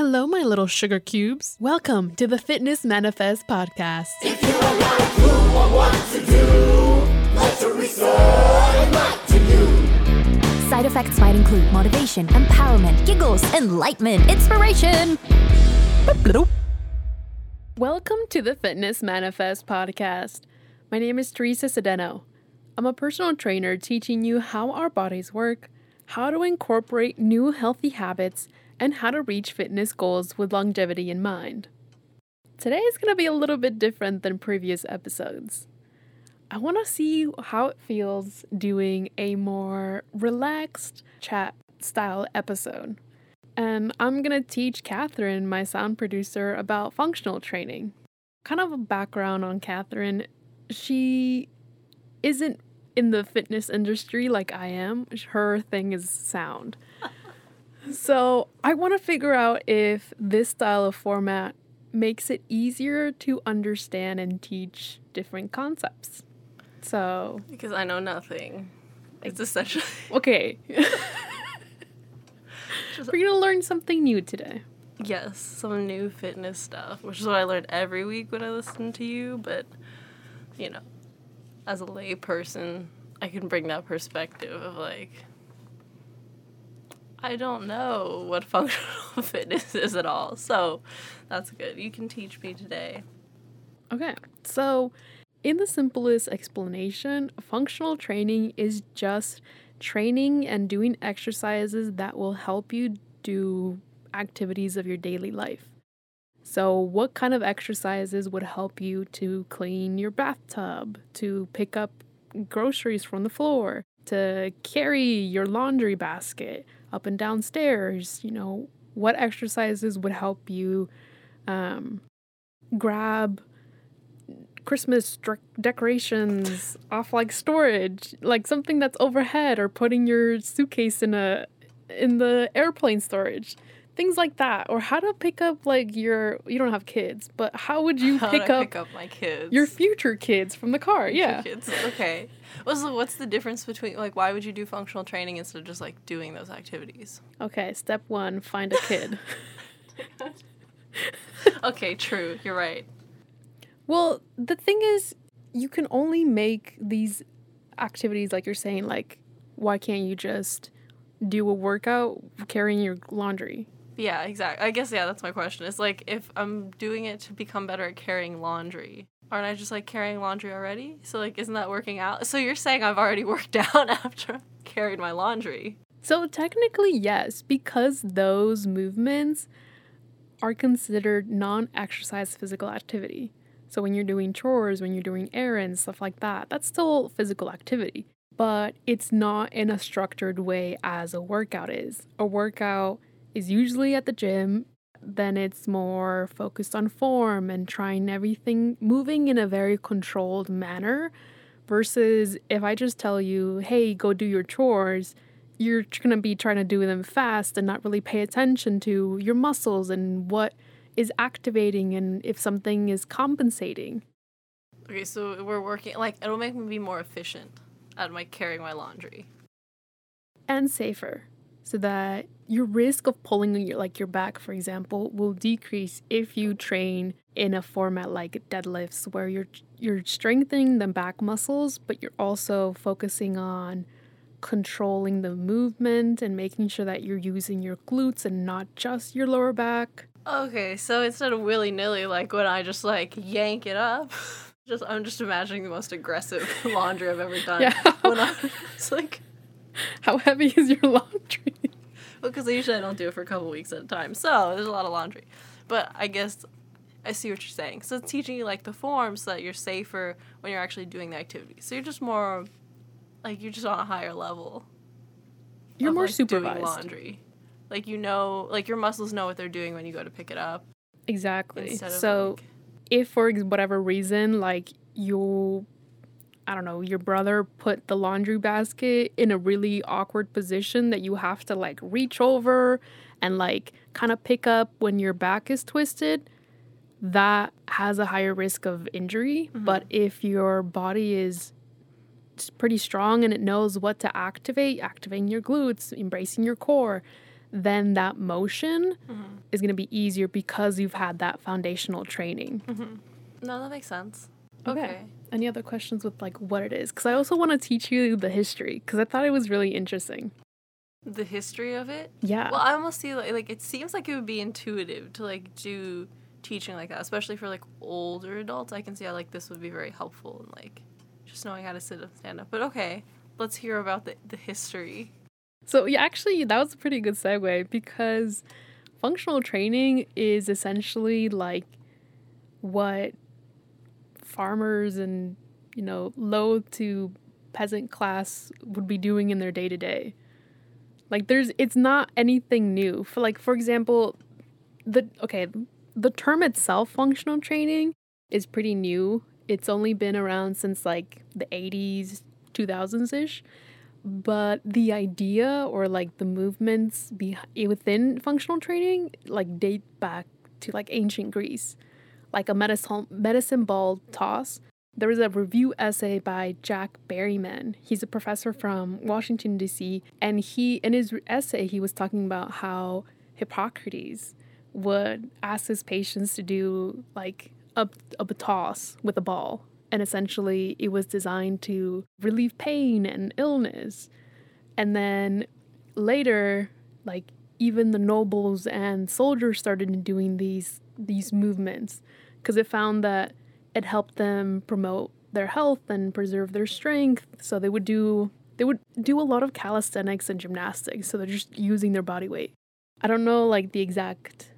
Hello, my little sugar cubes. Welcome to the Fitness Manifest podcast. If you're like who or what to do, let Teresa enlighten you. Side effects might include motivation, empowerment, giggles, enlightenment, inspiration. Welcome to the Fitness Manifest podcast. My name is Teresa Sedeno. I'm a personal trainer teaching you how our bodies work, how to incorporate new healthy habits, and how to reach fitness goals with longevity in mind. Today is going to be a little bit different than previous episodes. I want to see how it feels doing a more relaxed chat style episode. And I'm going to teach Catherine, my sound producer, about functional training. Kind of a background on Catherine. She isn't in the fitness industry like I am, her thing is sound. So I want to figure out if this style of format makes it easier to understand and teach different concepts. So, Because I know nothing. It's essentially okay. We're going to learn something new today. yes, some new fitness stuff, which is what I learned every week when I listen to you. But you know, as a lay person, I can bring that perspective of like, I don't know what functional fitness is at all. So that's good. You can teach me today. Okay, so in the simplest explanation, functional training is just training and doing exercises that will help you do activities of your daily life. So, what kind of exercises would help you to clean your bathtub, to pick up groceries from the floor, to carry your laundry basket up and down stairs? You know, what exercises would help you um, grab Christmas dre- decorations off like storage, like something that's overhead, or putting your suitcase in a in the airplane storage, things like that, or how to pick up like your you don't have kids, but how would you How pick to up, pick up my kids? your future kids from the car? Future Yeah, Kids. Okay. What's the, what's the difference between like why would you do functional training instead of just like doing those activities? okay. Step one: find a kid. Okay, true. You're right. Well, the thing is, you can only make these activities like you're saying. Like, why can't you just do a workout carrying your laundry? Yeah, exactly. I guess yeah, that's my question. It's like if I'm doing it to become better at carrying laundry, aren't I just like carrying laundry already? So like isn't that working out? So you're saying I've already worked out after I've carried my laundry. So technically, yes, because those movements are considered non-exercise physical activity. So when you're doing chores, when you're doing errands, stuff like that, that's still physical activity. But it's not in a structured way as a workout is. A workout is usually at the gym, then it's more focused on form and trying everything moving in a very controlled manner versus if I just tell you, "Hey, go do your chores," you're going to be trying to do them fast and not really pay attention to your muscles and what is activating and if something is compensating. Okay, so we're working like it'll make me be more efficient at my carrying my laundry. and safer so that your risk of pulling your like your back for example will decrease if you train in a format like deadlifts where you're you're strengthening the back muscles but you're also focusing on controlling the movement and making sure that you're using your glutes and not just your lower back Okay, so instead of willy nilly, like when I just like yank it up, just I'm just imagining the most aggressive laundry I've ever done. Yeah. When I, it's like how heavy is your laundry because usually I don't do it for a couple weeks at a time, so there's a lot of laundry. But I guess I see what you're saying. So it's teaching you like the forms so that you're safer when you're actually doing the activity. So you're just more like you're just on a higher level. you're of, more like, doing supervised laundry. Like you know, like your muscles know what they're doing when you go to pick it up. exactly of so like, if for whatever reason like you i don't know your brother put the laundry basket in a really awkward position that you have to like reach over and like kind of pick up when your back is twisted that has a higher risk of injury but if your body is pretty strong and it knows what to activate activating your glutes embracing your core then that motion Mm-hmm. is going to be easier because you've had that foundational training. No, that makes sense. Okay. Okay. Any other questions with like what it is? Because I also want to teach you the history because I thought it was really interesting. The history of it. Yeah. Well, I almost see like, like it seems like it would be intuitive to like do teaching like that, especially for like older adults. I can see how like this would be very helpful and like just knowing how to sit up, stand up. But okay, let's hear about the the history. So yeah, actually, that was a pretty good segue because functional training is essentially like what farmers and you know low to peasant class would be doing in their day to day. Like there's, it's not anything new. For like, for example, the okay, the term itself, functional training, is pretty new. It's only been around since like the 80s, 2000s ish but the idea or like the movements be- within functional training like date back to like ancient greece like a medicine medicine ball toss. There was a review essay by jack berryman. He's a professor from washington d.c and he in his essay he was talking about how hippocrates would ask his patients to do like a, a toss with a ball. And essentially it was designed to relieve pain and illness. And then later like even the nobles and soldiers started doing these these movements because it found that it helped them promote their health and preserve their strength. So they would do they would do a lot of calisthenics and gymnastics. So they're just using their body weight. I don't know like the exact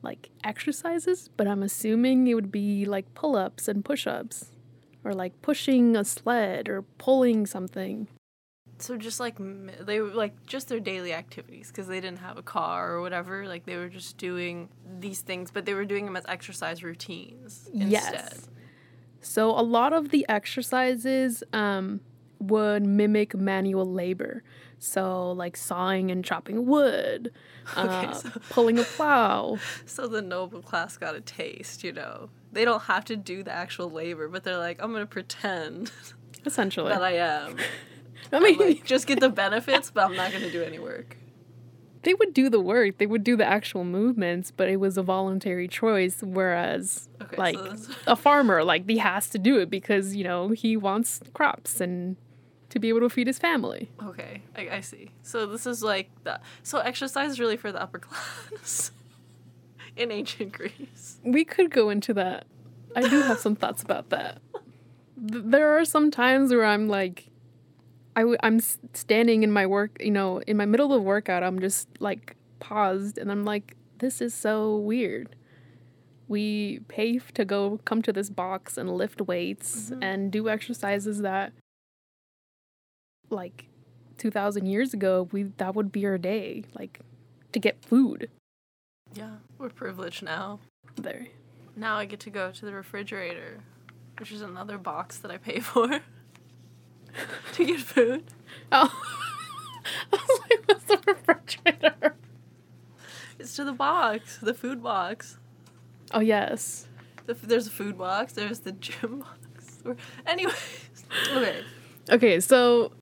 like exercises but i'm assuming it would be like pull-ups and push-ups or like pushing a sled or pulling something. So just like they were like just their daily activities because they didn't have a car or whatever. Like they were just doing these things, but they were doing them as exercise routines instead. Yes. So a lot of the exercises um, would mimic manual labor. So like sawing and chopping wood, uh, so- pulling a plow. So the noble class got a taste, you know. They don't have to do the actual labor, but they're like, I'm gonna pretend Essentially, that I am. I mean, Like, just get the benefits, but I'm not gonna do any work. they would do the work. They would do the actual movements, but it was a voluntary choice. Whereas, Okay, like so a farmer, like he has to do it because you know he wants crops and to be able to feed his family. Okay, I, I see. So this is like the so exercise is really for the upper class in ancient Greece. We could go into that. I do have some thoughts about that. Th- There are some times where I'm like, I w- I'm standing in my work, you know, in my middle of workout, I'm just like paused and I'm like, this is so weird. We pay f- to go come to this box and lift weights mm-hmm. and do exercises that, like, 2,000 years ago, we that would be our day, like, to get food. Yeah, we're privileged now. There. Now I get to go to the refrigerator, which is another box that I pay for to get food. Oh. I was like, what's the refrigerator? It's to the box, the food box. Oh, yes. The, there's a food box. There's the gym box. Anyways, okay. Okay, so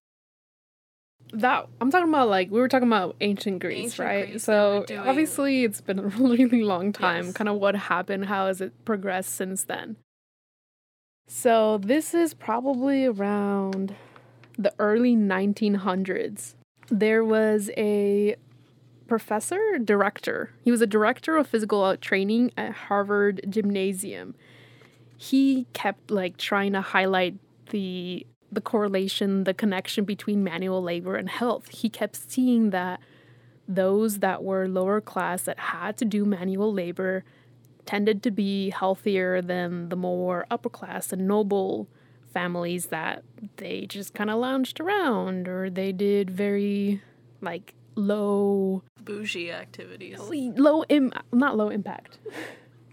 that I'm talking about like we were talking about ancient Greece, Ancient right? Greece, so obviously it's been a really long time. Yes. Kind of what happened, how has it progressed since then? So this is probably around the early 1900s. There was a professor, director. He was a director of physical training at Harvard Gymnasium. He kept like trying to highlight the the correlation, the connection between manual labor and health. He kept seeing that those that were lower class that had to do manual labor tended to be healthier than the more upper class and noble families that they just kind of lounged around or they did very like low Bougie activities. low Im- not low impact.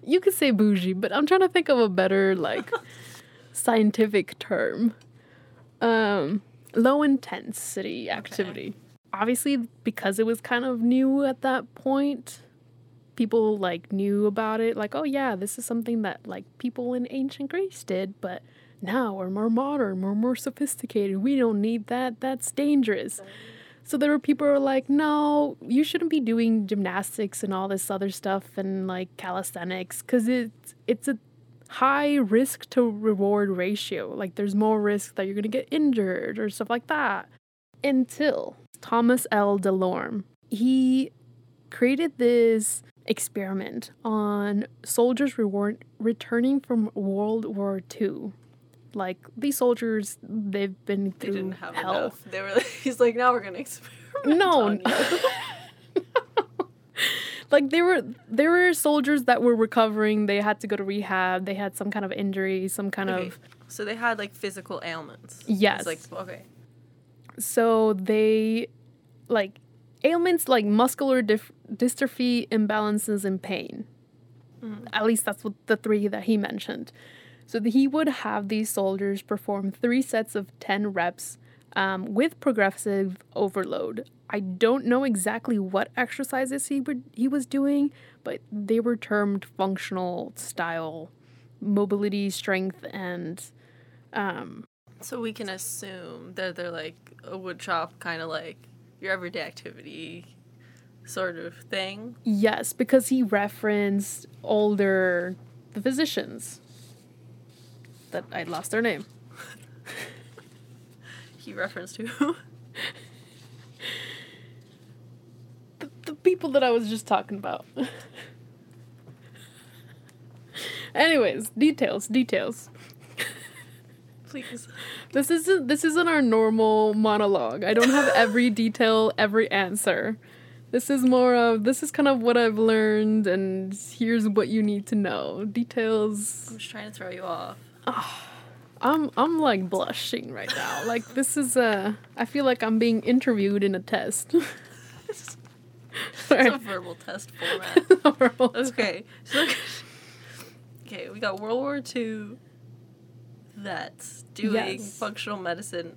You could say bougie but i'm trying to think of a better like scientific term. Um low intensity activity. Obviously because it was kind of new at that point people like knew about it like oh yeah this is something that like people in ancient greece did but now we're more modern we're more sophisticated we don't need that that's dangerous So there were people who were like, no, you shouldn't be doing gymnastics and all this other stuff and like calisthenics because it's it's a high risk to reward ratio. Like there's more risk that you're gonna get injured or stuff like that. Until Thomas L. DeLorme, he created this experiment on soldiers reward returning from World War II. Like these soldiers, they've been They through didn't have hell. enough. They were. Like, he's like, now we're gonna experiment. No. on you." like there were there were soldiers that were recovering. They had to go to rehab. They had some kind of injury, some kind Okay. of So they had like physical ailments. Yes. It's like okay. so they like ailments like muscular dif- dystrophy, imbalances, and pain. Mm. At least that's what the three that he mentioned. So he would have these soldiers perform three sets of ten reps um, with progressive overload. I don't know exactly what exercises he would he was doing, but they were termed functional style, mobility, strength, and um, So we can assume that they're like a wood chop, kind of like your everyday activity, sort of thing. Yes, because he referenced older the physicians that I'd lost their name. He referenced who? The, the people that I was just talking about. Anyways, details, details. Please. This isn't this isn't our normal monologue. I don't have every detail, every answer. This is more of this is kind of what I've learned and here's what you need to know. Details I'm just trying to throw you off. I'm I'm like blushing right now. Like this is a I feel like I'm being interviewed in a test. It's a verbal test format. Horrible. Okay. So, okay, we got World War II That's doing Yes. functional medicine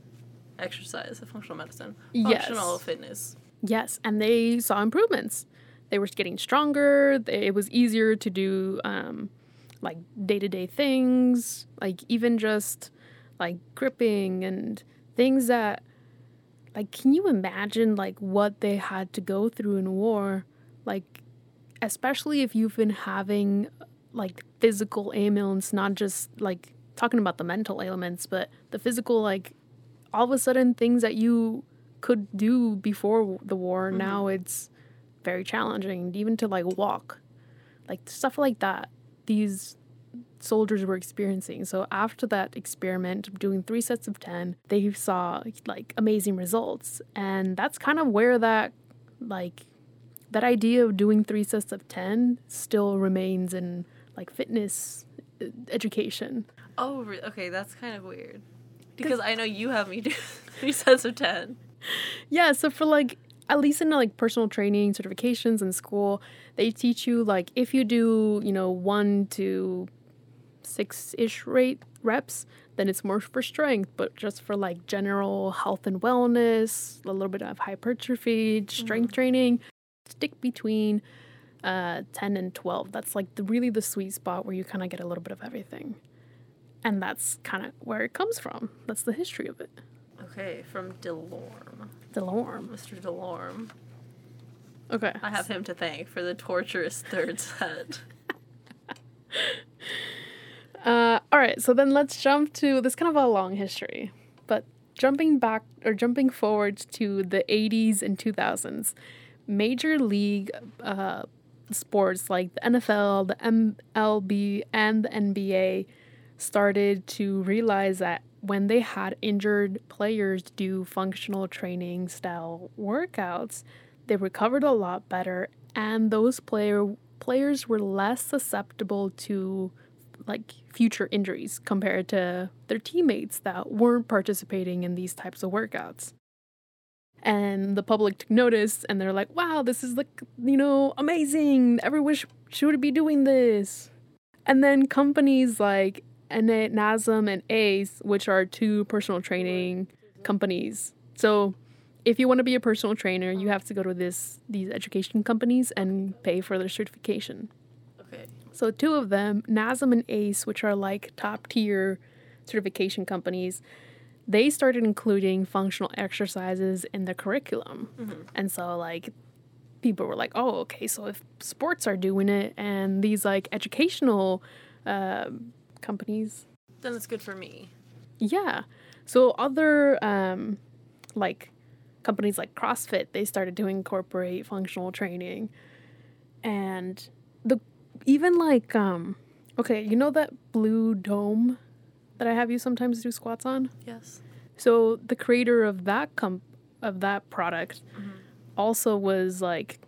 exercise, functional medicine, Yes. functional fitness. Yes, and they saw improvements. They were getting stronger. They, it was easier to do um, like day to day things, like even just like gripping and things that, like, can you imagine like what they had to go through in war? Like, especially if you've been having like physical ailments, not just like talking about the mental ailments, but the physical, like all of a sudden things that you could do before the war mm-hmm. now it's very challenging even to like walk like stuff like that these soldiers were experiencing so after that experiment of doing three sets of 10 they saw like amazing results and that's kind of where that like that idea of doing three sets of 10 still remains in like fitness uh, education Oh, okay, that's kind of weird. Because I know you have me do three sets of 10. Yeah, so for like at least in like personal training certifications in school, they teach you like if you do, you know, 1 to 6ish rate reps, then it's more for strength, but just for like general health and wellness, a little bit of hypertrophy, strength training, stick between uh 10 and 12. That's like the really the sweet spot where you kind of get a little bit of everything. And that's kind of where it comes from. That's the history of it. Okay, from Delorme. Delorme. Mr. Delorme. Okay. I have him to thank for the torturous third set. Uh, all right, so then let's jump to this kind of a long history, but jumping back or jumping forward to the 80s and 2000s, major league uh, sports like the NFL, the MLB, and the NBA started to realize that when they had injured players do functional training style workouts, they recovered a lot better, and those player players were less susceptible to like future injuries compared to their teammates that weren't participating in these types of workouts. And the public took notice and they're like, wow, this is like, you know, amazing. Everyone sh- should be doing this. And then companies like N- NASM and ACE, which are two personal training companies. So if you want to be a personal trainer, you have to go to this these education companies and pay for their certification. Okay. So two of them, NASM and ACE, which are like top tier certification companies, they started including functional exercises in the curriculum. And so, like, people were like, oh, okay, so if sports are doing it and these, like, educational um companies, Then it's good for me. yeah. So, other, um, like, companies like CrossFit, they started to incorporate functional training. And the, even like, um, okay, you know that blue dome that I have you sometimes do squats on? Yes. So the creator of that comp of that product also was like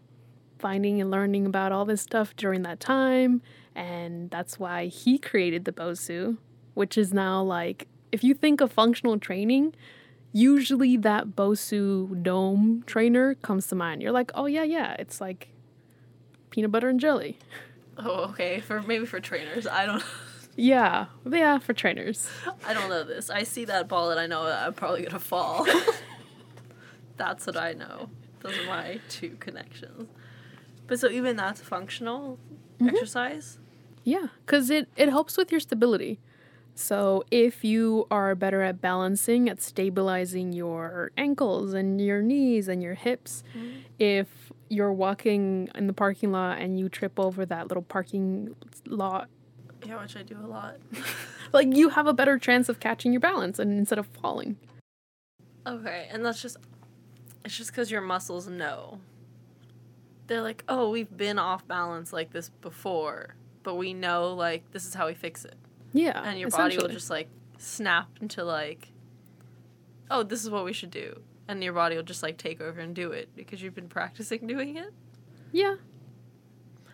finding and learning about all this stuff during that time, and that's why he created the Bosu, which is now like if you think of functional training, usually that Bosu dome trainer comes to mind. You're like, oh yeah, yeah, it's like peanut butter and jelly. Oh, okay. For maybe for trainers, I don't. Yeah, yeah, for trainers. I don't know this. I see that ball and I know I'm probably gonna fall. that's what I know. Those are my two connections. But so even that's functional mm-hmm. exercise. Yeah, because it, it helps with your stability. So if you are better at balancing, at stabilizing your ankles and your knees and your hips, mm-hmm. if you're walking in the parking lot and you trip over that little parking lot, Yeah, which I do a lot. like you have a better chance of catching your balance and instead of falling. Okay, and that's just it's just because your muscles know. They're like, oh, we've been off balance like this before, but we know like this is how we fix it, Yeah, and your body will just like snap into like, oh, this is what we should do, and your body will just like take over and do it because you've been practicing doing it. yeah.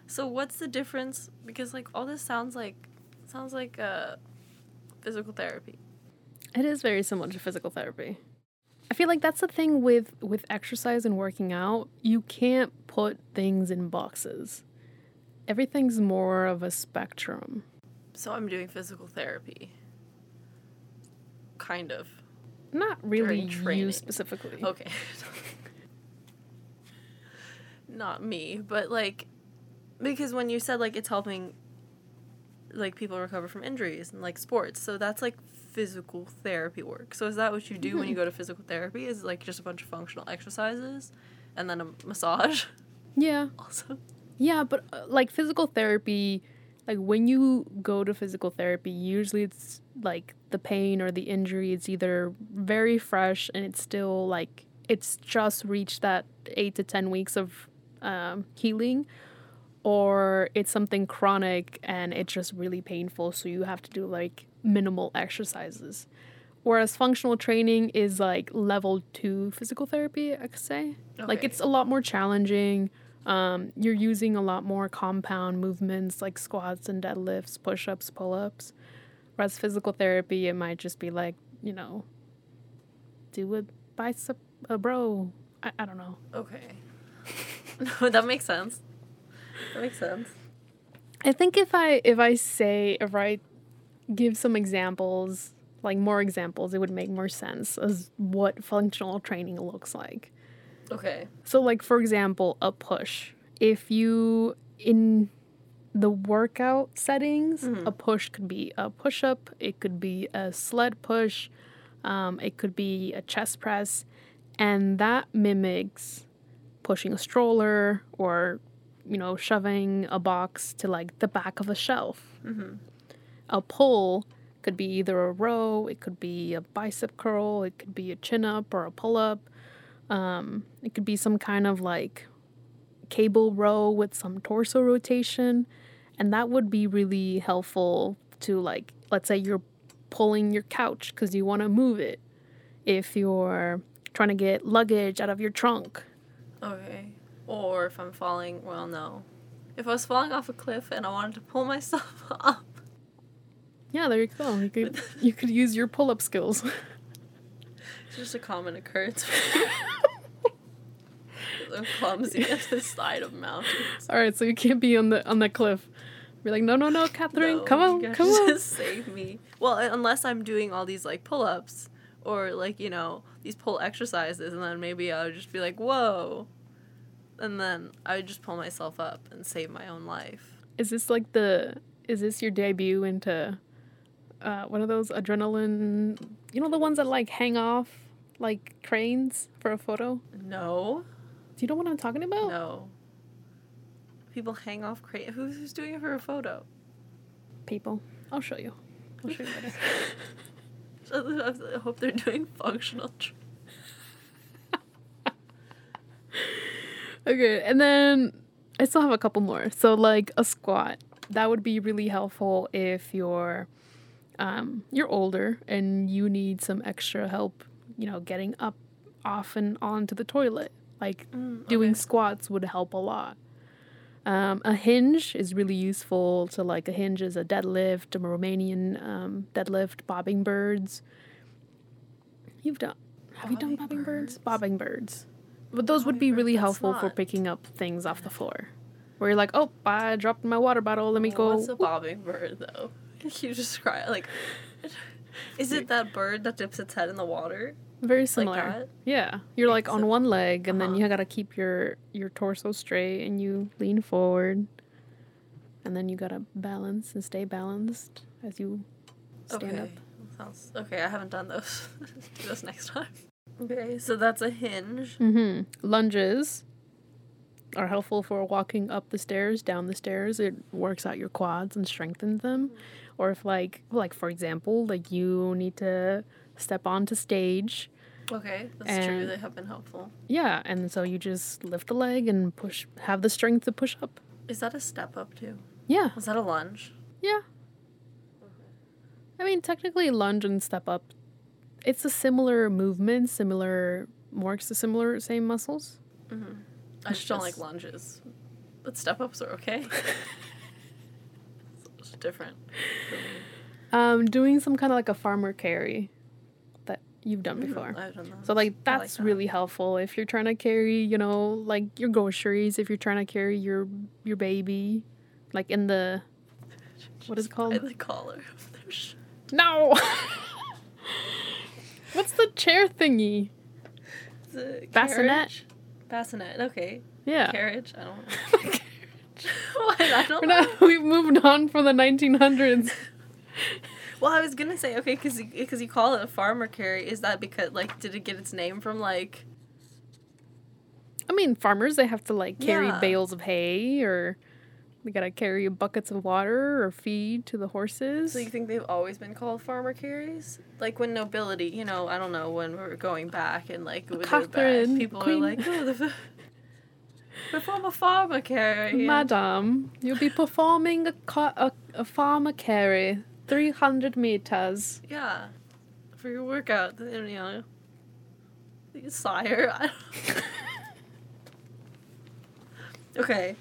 So what's the difference? Because like all this sounds like sounds like uh, physical therapy. It is very similar to physical therapy. I feel like that's the thing with with exercise and working out. You can't put things in boxes. Everything's more of a spectrum. So I'm doing physical therapy. Kind of. Not really you specifically. Okay. Not me, but like because when you said like it's helping like people recover from injuries and like sports. So that's like physical therapy work. So is that what you do when you mm-hmm. go to physical therapy? Is it, like just a bunch of functional exercises and then a massage Yeah. also? Yeah, but uh, like physical therapy, like when you go to physical therapy, usually it's like the pain or the injury it's either very fresh and it's still like it's just reached that 8 to 10 weeks of um, healing or it's something chronic and it's just really painful so you have to do like minimal exercises. Whereas functional training is like level 2 physical therapy, I could say. Like it's a lot more challenging. Um, you're using a lot more compound movements like squats and deadlifts, push ups, pull ups. Whereas physical therapy, it might just be like, you know, do a bicep, a bro. I, I don't know. Okay. no, that makes sense. That makes sense. I think if I if I say if I give some examples, like more examples, it would make more sense as what functional training looks like. Okay. So, like for example, a push. If you in the workout settings, a push could be a push up. It could be a sled push. Um, it could be a chest press, and that mimics pushing a stroller or you know shoving a box to like the back of a shelf. A pull could be either a row. It could be a bicep curl. It could be a chin up or a pull up. Um, it could be some kind of like cable row with some torso rotation. And that would be really helpful to, like, let's say you're pulling your couch because you want to move it. If you're trying to get luggage out of your trunk. Okay. Or if I'm falling, well, no. If I was falling off a cliff and I wanted to pull myself up, Yeah, there you go. You could, you could use your pull up skills. it's just a common occurrence. Clumsy at the side of mountains. All right, so you can't be on the on the cliff. Be like, no, no, no, Catherine, No, come on, come on. save me. Well, unless I'm doing all these like pull-ups or like you know these pull exercises, and then maybe I would just be like, whoa, and then I would just pull myself up and save my own life. Is this like the? Is this your debut into uh, one of those adrenaline you know the ones that like hang off like cranes for a photo? No. Do you know what I'm talking about? No. People hang off crate. Who's, who's doing it for a photo? People. I'll show you. I'll show you later. I hope they're doing functional. Okay, and then I still have a couple more. So like a squat, that would be really helpful if you're um, you're older and you need some extra help, you know, getting up off and onto the toilet. Like doing okay. squats would help a lot. Um, a hinge is really useful. So like a hinge is a deadlift, a Romanian um, deadlift, bobbing birds. You've done. Have you done Bobbing bobbing birds? birds? Bobbing birds. But those would be really helpful for picking up things off the floor. Where you're like, oh, I dropped my water bottle. Let me go. What's a bobbing bird though? You describe like. Is it that bird that dips its head in the water? Very similar. that? Yeah, you're like on one leg, and then uh-huh. you gotta keep your your torso straight, and you lean forward, and then you gotta balance and stay balanced as you stand okay. up. Sounds okay. I haven't done those. Do those next time. Okay, so that's a hinge. Mm-hmm. Lunges are helpful for walking up the stairs, down the stairs. It works out your quads and strengthens them. Or if like like for example, like you need to step onto stage. Okay, that's true. They have been helpful. Yeah, and so you just lift the leg and push have the strength to push up. Is that a step up too? Yeah. Is that a lunge? Yeah. I mean, technically, lunge and step up, it's a similar movement, similar, works the similar same muscles. I just don't like lunges, but step ups are okay. it's different. Um, doing some kind of like a farmer carry you've done mm, before. I've done that. So like I like that's that. really helpful if you're trying to carry, you know, like your groceries. If you're trying to carry your your baby, like in the what is it called? the collar of their shirt. No. What's the chair thingy? The Bassinet? carriage? Bassinet. Okay. Yeah. Carriage. I don't know. what? I don't We're know. not, we've moved on from the 1900s. Well, I was gonna say okay, because because you call it a farmer carry. Is that because like did it get its name from like? I mean, farmers they have to like carry Yeah. bales of hay or they gotta carry buckets of water or feed to the horses. So you think they've always been called farmer carries? Like when nobility, you know, I don't know when we are going back and like were Catherine, people Queen- were like, oh, the. Perform a farmer carry. Madam, you'll be performing a, a, a farmer carry, 300 meters. Yeah, for your workout, you know. Sire. I don't... okay,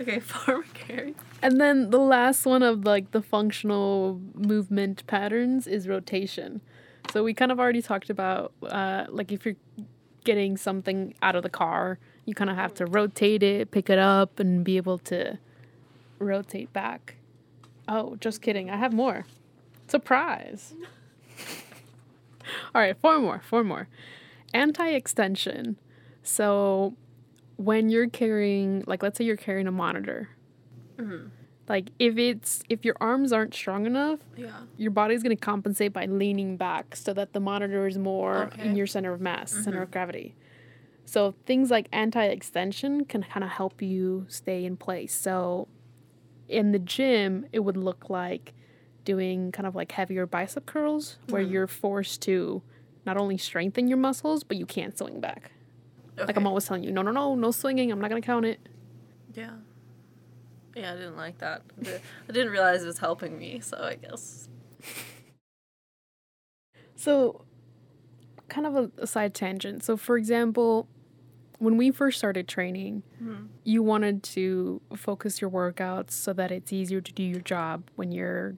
okay, farmer carry. And then the last one of like the functional movement patterns is rotation. So we kind of already talked about uh, like if you're getting something out of the car, you kind of have to rotate it, pick it up, and be able to rotate back. Oh, just kidding. I have more. Surprise. All right, four more, four more. Anti extension. So when you're carrying, like, let's say you're carrying a monitor, mm-hmm. like if it's if your arms aren't strong enough Yeah. your body's going to compensate by leaning back so that the monitor is more Okay. in your center of mass center of mm-hmm. gravity so things like anti-extension can kind of help you stay in place so in the gym it would look like doing kind of like heavier bicep curls where mm-hmm. you're forced to not only strengthen your muscles but you can't swing back like i'm always telling you no no no no swinging i'm not going to count it Yeah. Yeah, I didn't like that. I didn't realize it was helping me, so I guess. So, kind of a, a side tangent. So, for example, when we first started training, mm-hmm. you wanted to focus your workouts so that it's easier to do your job when you're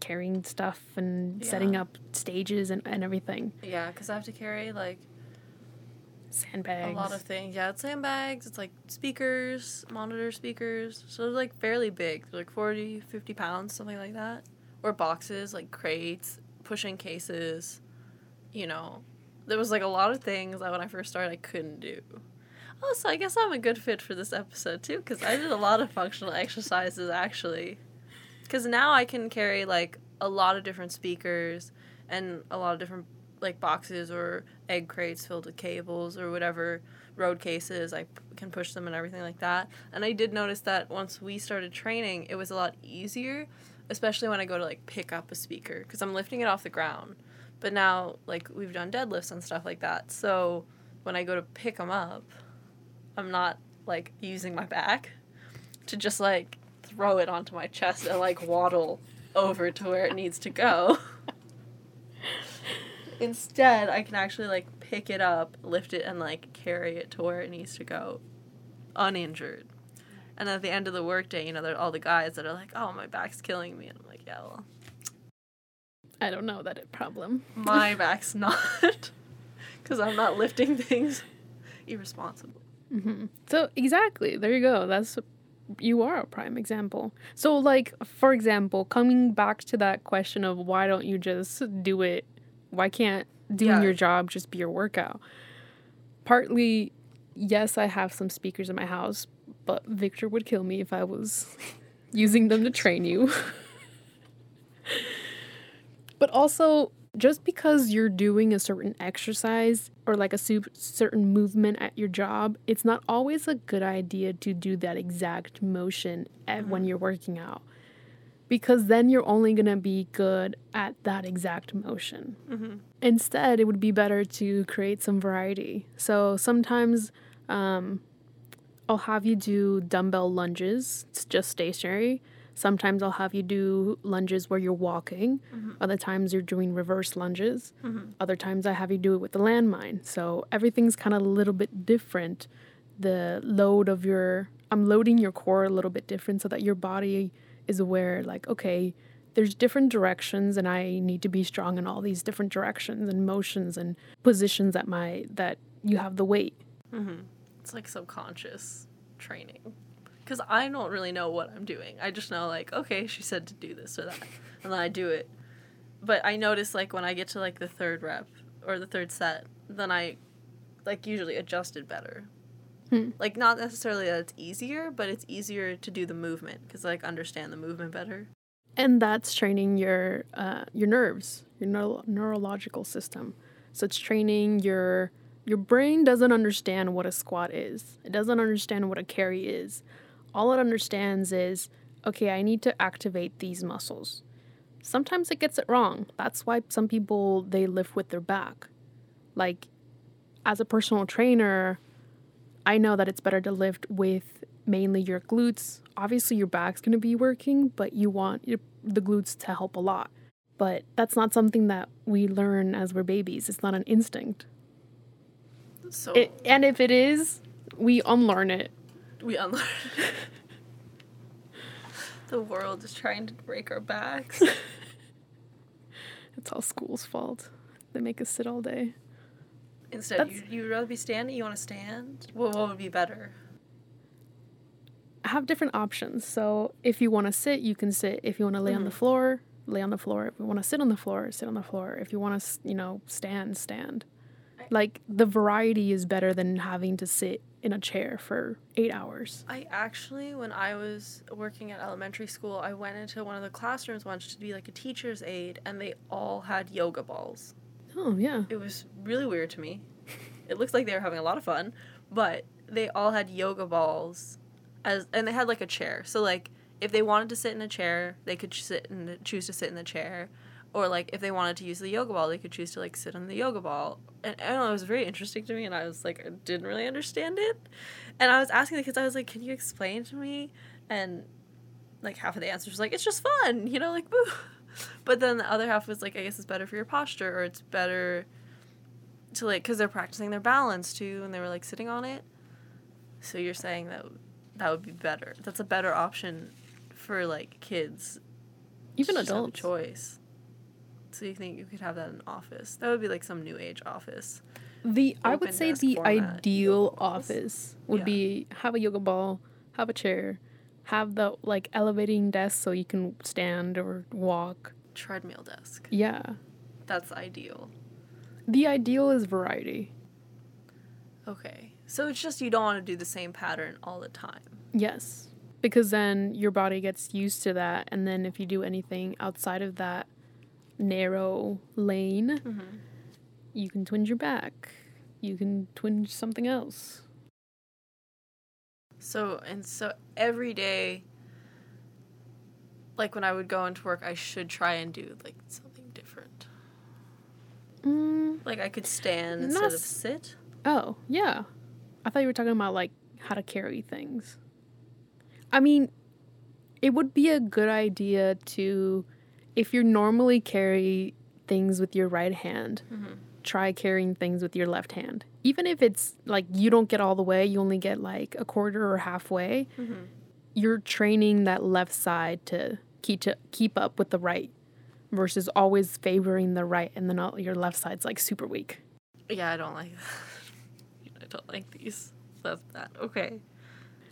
carrying stuff and setting up stages and, and everything. Yeah, because I have to carry like Sandbags. a lot of things. Yeah, it's sandbags, it's like speakers, monitor speakers. So they're like fairly big. They're like 40, 50 pounds, something like that. Or boxes, like crates, pushing cases. You know, there was like a lot of things that when I first started I couldn't do. Oh, so I guess I'm a good fit for this episode too, because I did a lot of functional exercises actually. Because now I can carry like a lot of different speakers and a lot of different like boxes or egg crates filled with cables or whatever road cases. I p- can push them and everything like that. And I did notice that once we started training, it was a lot easier, especially when I go to like pick up a speaker because I'm lifting it off the ground. But now, like we've done deadlifts and stuff like that, so when I go to pick them up, I'm not like using my back to just like throw it onto my chest and like waddle over to where it needs to go. Instead, I can actually like pick it up, lift it, and like carry it to where it needs to go, uninjured. And at the end of the workday, you know, there are all the guys that are like, "Oh, my back's killing me," and I'm like, "Yeah, well, I don't know that problem. my back's not, because I'm not lifting things irresponsibly." Mm-hmm. So exactly, there you go. That's you are a prime example. So like for example, coming back to that question of why don't you just do it? Why can't doing Yeah. your job just be your workout? Partly, yes, I have some speakers in my house, but Victor would kill me if I was using them to train you. But also, just because you're doing a certain exercise or like a certain movement at your job, it's not always a good idea to do that exact motion at, when you're working out. Because then you're only going to be good at that exact motion. Instead, it would be better to create some variety. So sometimes um, I'll have you do dumbbell lunges, it's just stationary. Sometimes I'll have you do lunges where you're walking. Mm-hmm. Other times you're doing reverse lunges. Mm-hmm. Other times I have you do it with the landmine. So everything's kind of a little bit different. The load of your, I'm loading your core a little bit different so that your body is aware, like, okay, there's different directions and I need to be strong in all these different directions and motions and positions that my, that you have the weight. Mm-hmm. It's like subconscious training. Because I don't really know what I'm doing. I just know, like, okay, she said to do this or that. And then I do it. But I notice, like, when I get to, like, the third rep or the third set, then I, like, usually adjusted better. Like, not necessarily that it's easier, but it's easier to do the movement because, like, understand the movement better. and that's training your uh, your nerves, your neuro- neurological system. So it's training your your brain doesn't understand what a squat is. It doesn't understand what a carry is. All it understands is, okay, I need to activate these muscles. Sometimes it gets it wrong. That's why some people they lift with their back. Like as a personal trainer, I know that it's better to lift with mainly your glutes. Obviously, your back's going to be working, but you want your, the glutes to help a lot. But that's not something that we learn as we're babies. It's not an instinct. So It, and if it is, we unlearn it. We unlearn. the world is trying to break our backs. It's all school's fault. They make us sit all day. Instead, That's- you, you'd rather be standing? You want to stand? What, what would be better? have different options. So if you want to sit, you can sit. If you want to lay on the mm-hmm. floor, lay on the floor. If you want to sit on the floor, sit on the floor. If you want to, you know, stand, stand. Like the variety is better than having to sit in a chair for eight hours. I actually, when I was working at elementary school, I went into one of the classrooms once to be like a teacher's aide, and they all had yoga balls. Oh yeah. It was really weird to me. It looks like they were having a lot of fun, but they all had yoga balls, as and they had like a chair. So like, if they wanted to sit in a chair, they could sit and choose to sit in the chair, or like if they wanted to use the yoga ball, they could choose to like sit on the yoga ball. And I don't know, it was very interesting to me, and I was like, I didn't really understand it, and I was asking the kids, I was like, can you explain to me? And like half of the answers was like, it's just fun, you know, like boo. But then the other half was like, I guess it's better for your posture, or it's better to like, because they're practicing their balance too, and they were like sitting on it. So you're saying that that would be better. That's a better option for like kids. Even to just have a adults. choice. So you think you could have that in office? That would be like some new age office. The I would say the format ideal office would Yeah. be have a yoga ball, have a chair, have the like elevating desk so you can stand or walk. Treadmill desk. Yeah. That's ideal. The ideal is variety. Okay. So it's just you don't want to do the same pattern all the time. Yes. Because then your body gets used to that. And then if you do anything outside of that narrow lane, you can twinge your back. You can twinge something else. So and so every day like when I would go into work I should try and do like something different. Mm, Like I could stand instead Not of sit. oh, yeah. I thought you were talking about like how to carry things. I mean, it would be a good idea to, if you normally carry things with your right hand, mm-hmm. try carrying things with your left hand. Even if it's like you don't get all the way, you only get like a quarter or halfway, mm-hmm. you're training that left side to keep to keep up with the right versus always favoring the right and then all, your left side's like super weak. Yeah, I don't like I don't like these. That's that. Okay.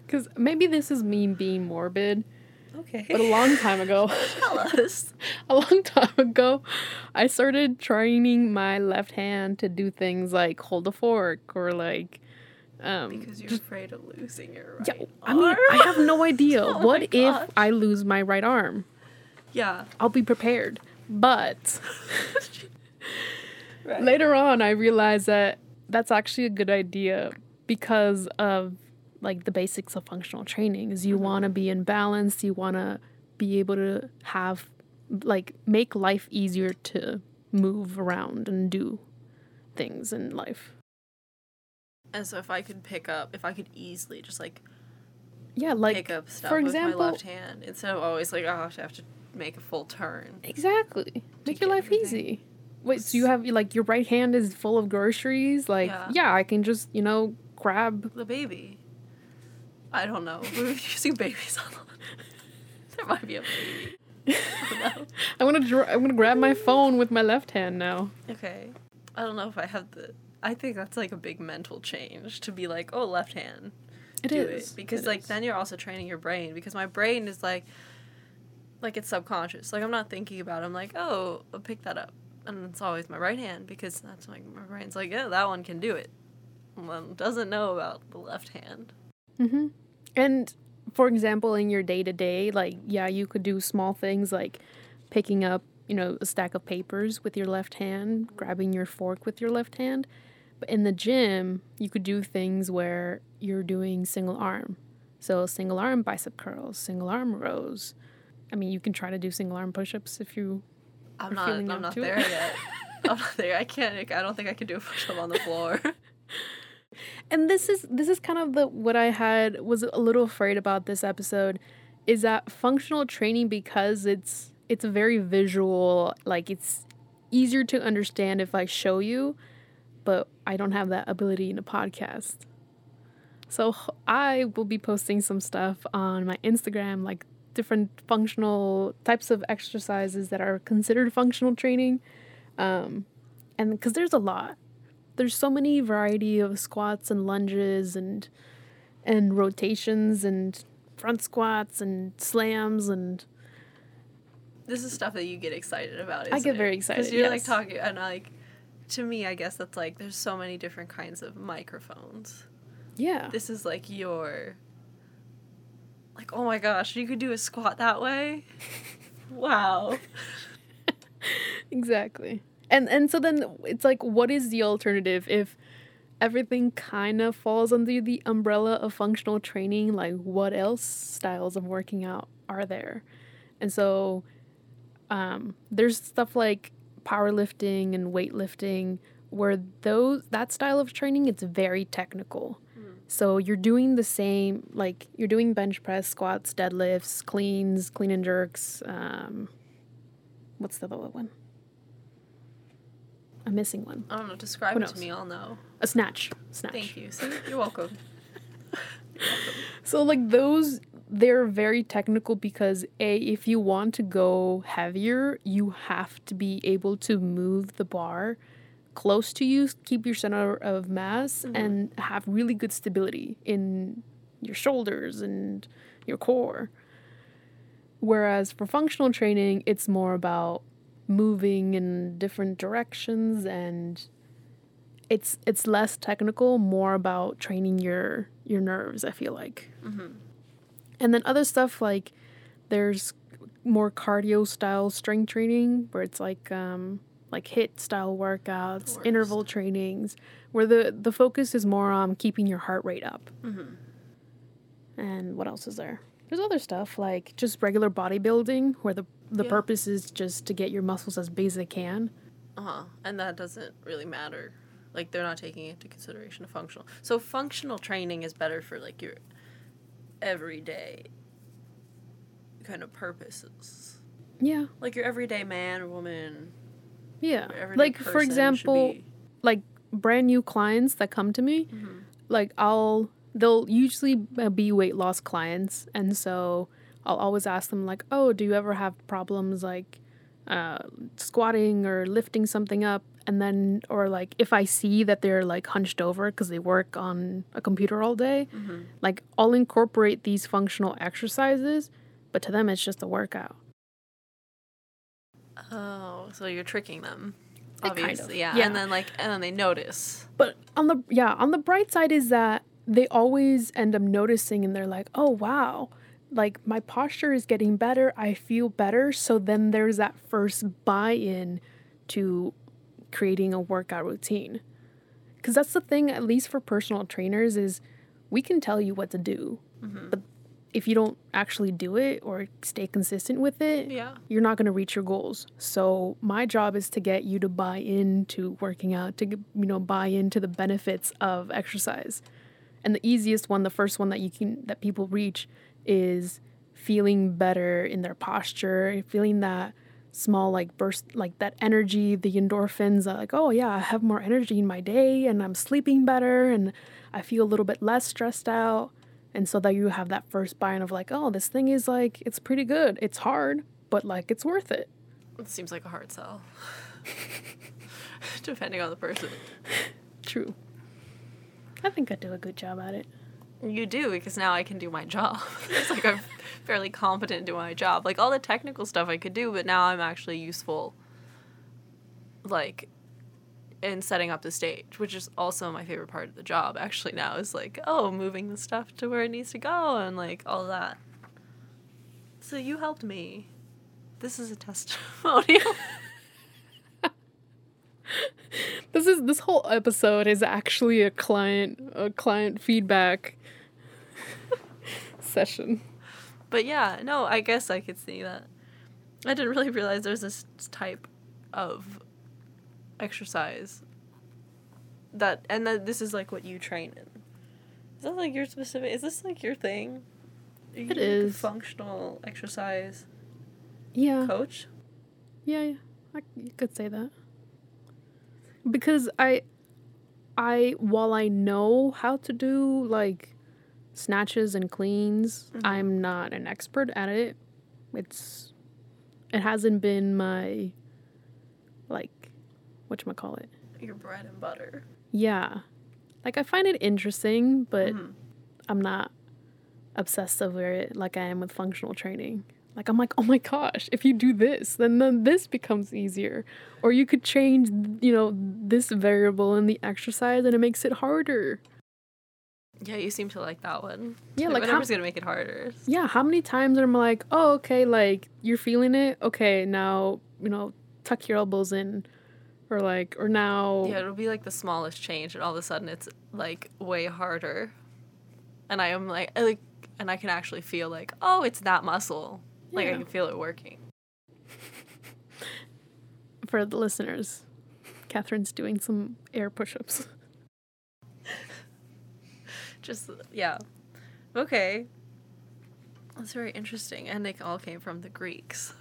Because maybe this is me being morbid, Okay. but a long time ago, Tell us. a long time ago, I started training my left hand to do things like hold a fork or like. Um, Because you're afraid of losing your right yeah, I mean, I have no idea. Oh what if gosh. I lose my right arm? Yeah. I'll be prepared. But Right. later on, I realized that that's actually a good idea because of like the basics of functional training is you Mm-hmm. want to be in balance you want to be able to have like make life easier to move around and do things in life And so if I could pick up, if I could easily just like yeah like pick up stuff for with example my left hand instead of always like oh, I have to make a full turn. exactly make your life everything. easy wait so you have like your right hand is full of groceries like Yeah. yeah i can just you know grab The baby. I don't know. We're using babies on the There might be a baby. I don't know. i'm gonna dr- i'm gonna grab my phone with my left hand now Okay. I don't know if I have the. I think that's like a big mental change to be like, oh, left hand. It is it because It like is. then you're also training your brain because my brain is like like it's subconscious like i'm not thinking about it i'm like oh i'll pick that up and it's always my right hand because that's like my brain's like yeah that one can do it then doesn't know about the left hand Mm-hmm. And for example, in your day to day, like, yeah, you could do small things like picking up, you know, a stack of papers with your left hand, grabbing your fork with your left hand. But in the gym, you could do things where you're doing single arm. So, single arm bicep curls, single arm rows. I mean, you can try to do single arm push ups if you. i'm not feeling i'm not to it. there yet i'm not there i can't i don't think i can do a push-up on the floor and this is this is kind of the what I had was a little afraid about this episode is that functional training because it's it's very visual like it's easier to understand if I show you but I don't have that ability in a podcast. So I will be posting some stuff on my Instagram like different functional types of exercises that are considered functional training um and because there's a lot there's so many variety of squats and lunges and and rotations and front squats and slams and this is stuff that you get excited about I get very excited, because you're like talking and like to me i guess that's like there's so many different kinds of microphones. Yeah. This is like your like oh my gosh you could do a squat that way? Wow. Exactly and and so then it's like what is the alternative if everything kind of falls under the umbrella of functional training? Like what else styles of working out are there? And so um, there's stuff like powerlifting and weightlifting where those that style of training it's very technical. So you're doing the same like you're doing bench press squats deadlifts cleans clean and jerks um, what's the other one i'm missing one. I don't know describe Who it to me i'll know. A snatch snatch. Thank you see? You're welcome. So like those they're very technical because a if you want to go heavier, you have to be able to move the bar close to you, keep your center of mass mm-hmm. and have really good stability in your shoulders and your core. Whereas for functional training, it's more about moving in different directions and it's it's less technical, more about training your your nerves. I feel like, and then other stuff like there's more cardio style strength training where it's like um, like HIIT style workouts, interval trainings, where the the focus is more on keeping your heart rate up. And what else is there? There's other stuff like just regular bodybuilding, where the the Yeah. purpose is just to get your muscles as big as they can. Uh huh. And that doesn't really matter. Like they're not taking into consideration of functional. So functional training is better for like your everyday kind of purposes. Yeah, Like your everyday man or woman. yeah. Like for example, like brand new clients that come to me, Mm-hmm. like I'll they'll usually uh, be weight loss clients, and so I'll always ask them like, "Oh, do you ever have problems like uh, squatting or lifting something up?" And then, or like if I see that they're like hunched over because they work on a computer all day, Mm-hmm. like I'll incorporate these functional exercises, but to them it's just a workout. Oh, so you're tricking them. Uh, kind of, Obviously, yeah. yeah. And then like and then they notice. But on the yeah, on the bright side is that they always end up noticing and they're like, "Oh wow, like my posture is getting better. I feel better." So then there's that first buy-in to creating a workout routine. Cuz that's the thing at least for personal trainers is we can tell you what to do. Mm-hmm. But if you don't actually do it or stay consistent with it, Yeah. you're not going to reach your goals. So my job is to get you to buy into working out, to you know buy into the benefits of exercise. And the easiest one, the first one that you can that people reach is feeling better in their posture, feeling that small like burst like that energy, the endorphins like, oh yeah, I have more energy in my day and I'm sleeping better and I feel a little bit less stressed out. And so that you have that first buy-in of like, oh, this thing is like it's pretty good. It's hard, but like it's worth it. It seems like a hard sell. Depending on the person. True. I think I do a good job at it. You do because now I can do my job. it's like I'm fairly competent doing my job. Like all the technical stuff I could do, but now I'm actually useful. Like in setting up the stage, which is also my favorite part of the job. Actually, now is like oh, moving the stuff to where it needs to go and like all that. So you helped me. This is a testimonial. This is this whole episode is actually a client a client feedback session. But yeah, no, I guess I could see that. I didn't really realize there's this type of exercise that, and that this is like what you train in. Is that like your specific? Is this like your thing? Are you It a functional exercise Yeah. coach. Yeah, yeah. I, you could say that. Because I I while I know how to do like snatches and cleans, I'm not an expert at it. It's it hasn't been my like what call it. Your bread and butter. Yeah. Like I find it interesting, but Mhm. I'm not obsessed over it like I am with functional training. Like I'm like, "Oh my gosh, if you do this, then then this becomes easier." Or you could change, you know, this variable in the exercise and it makes it harder. Yeah, you seem to like that one. Yeah, like like how- whatever's gonna make it harder. Yeah, how many times am I like, "Oh, okay, like you're feeling it. Okay, now, you know, tuck your elbows in." Or like or now Yeah, it'll be like the smallest change, and all of a sudden it's like way harder. And I am like, I like, and I can actually feel like, oh, it's that muscle. Like I can feel it working. for the listeners, Catherine's doing some air push-ups. Just yeah, okay. That's very interesting, and it all came from the Greeks,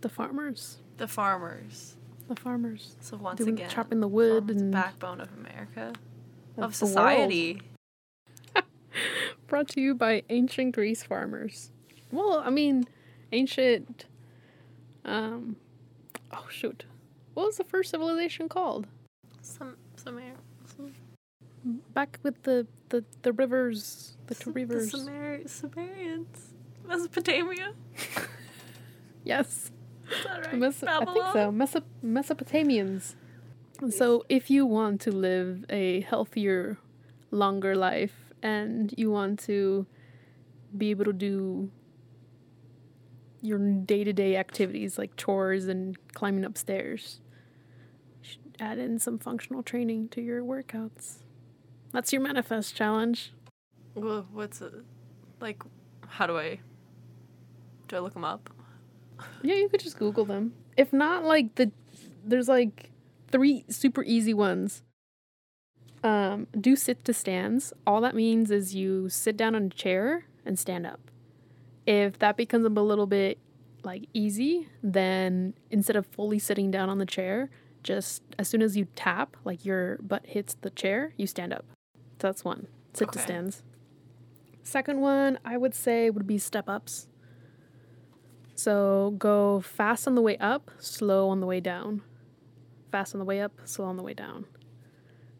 The farmers. the farmers. The farmers. So once Doing- again, chopping the wood and- backbone of America, Of society. Brought to you by ancient Greece farmers. Well, I mean, ancient. Um, oh shoot, what was the first civilization called? Some. Some, Back with the the, the rivers, the two rivers. The Sumer- Sumerians, Mesopotamia. yes, Is that right? Meso- I think so. Meso- Mesopotamians. So, if you want to live a healthier, longer life, and you want to be able to do your day to day activities like chores and climbing upstairs, add in some functional training to your workouts. That's your manifest challenge. Well, what's it? Like, how do I? Do I look them up? Yeah, you could just Google them. If not, like the there's like three super easy ones. Um, do sit to stands. All that means is you sit down on a chair and stand up. If that becomes a little bit like easy, then instead of fully sitting down on the chair, just as soon as you tap, like your butt hits the chair, you stand up. So that's one. Sit to stands. Second one, I would say would be step ups. So go fast on the way up, slow on the way down. Fast on the way up, slow on the way down.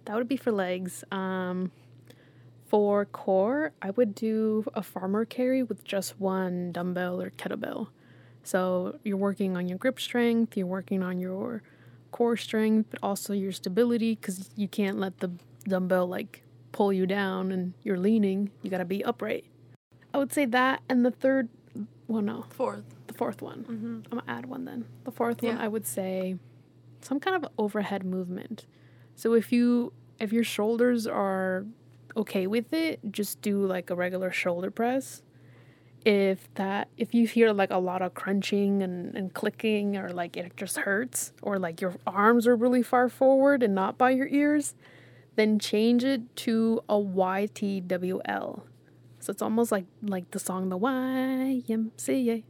That would be for legs. Um, for core, I would do a farmer carry with just one dumbbell or kettlebell. So you're working on your grip strength, you're working on your core strength, but also your stability because you can't let the dumbbell like pull you down and you're leaning. You gotta be upright. I would say that, and the third, well, no, Fourth. the fourth one. Mm-hmm. I'm gonna add one then. The fourth one, I would say some kind of overhead movement. So if you if your shoulders are okay with it, just do like a regular shoulder press. If that if you hear like a lot of crunching and, and clicking or like it just hurts or like your arms are really far forward and not by your ears, then change it to a YTWL. So it's almost like like the song the YMCA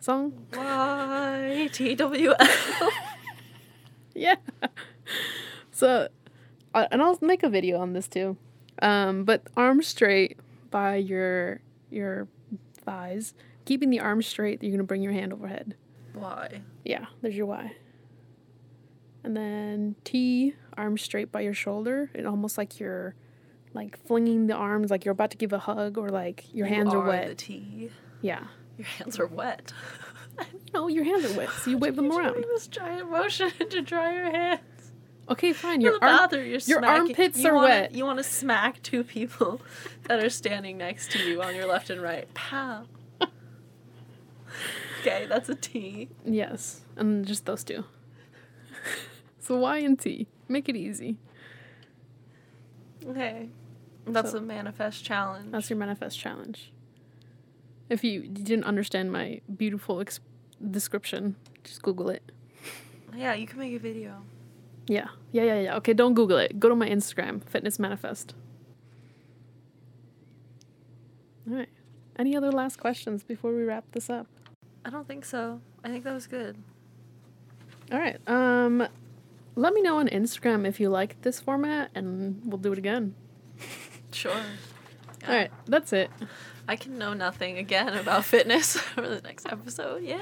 song. Y T W L. Yeah. So, and I'll make a video on this too. Um, but arms straight by your your thighs, keeping the arms straight. You're gonna bring your hand overhead. Why? Yeah, there's your Y. And then T, arms straight by your shoulder. It almost like you're like flinging the arms, like you're about to give a hug, or like your hands are, The wet. T. yeah. Your hands are wet. No, your hands are wet, so you wave them You're around. doing this giant motion to dry your hands. Okay, fine. Your the arm, bathroom, your smacking- armpits you are wanna- wet. You want to smack two people that are standing next to you on your left and right. Pow. okay, that's a T. Yes, and just those two. So Y and T. Make it easy. Okay. That's So- a manifest challenge. That's your manifest challenge. If you didn't understand my beautiful ex- description, just Google it. yeah, you can make a video. Yeah, yeah, yeah, yeah. Okay, don't Google it. Go to my Instagram, Fitness Manifest. All right. Any other last questions before we wrap this up? I don't think so. I think that was good. All right. Um, let me know on Instagram if you like this format, and we'll do it again. Sure. All right, that's it. I can know nothing again about fitness for the next episode. Yeah.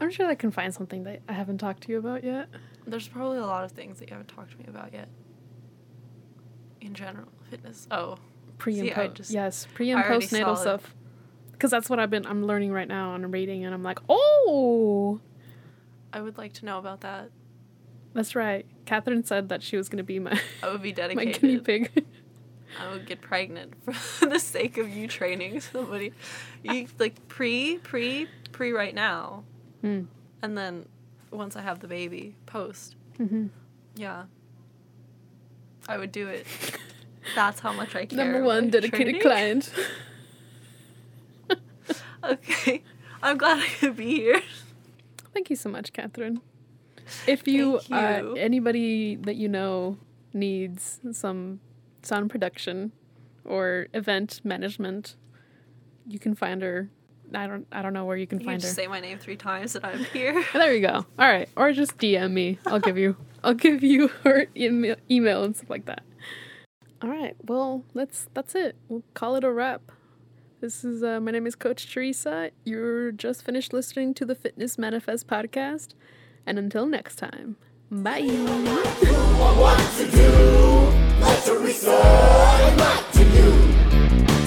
I'm sure I can find something that I haven't talked to you about yet. There's probably a lot of things that you haven't talked to me about yet. In general, fitness. Oh, Pre and post. yes, pre and postnatal stuff. Because that's what I've been. I'm learning right now on reading, and I'm like, oh, I would like to know about that. That's right. Catherine said that she was gonna be my I would be my guinea pig. I would get pregnant for the sake of you training somebody. You like pre, pre, pre right now, Hmm. and then once I have the baby, post. Mhm. Yeah. I would do it. That's how much I care. Number one dedicated training. client. Okay. I'm glad I could be here. Thank you so much, Catherine. If you, Thank Uh, anybody that you know needs some sound production or event management, you can find her. I don't. I don't know where you can You find her. say my name three times and I'm here. There you go. All right, or just DM me. I'll give you. I'll give you her email, email and stuff like that. All right. Well, that's that's it. We'll call it a wrap. This is uh, my name is Coach Teresa. You're just finished listening to the Fitness Manifest podcast, and until next time, bye.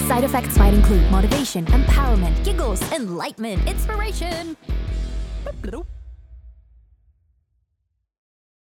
Side effects might include motivation, empowerment, giggles, enlightenment, inspiration.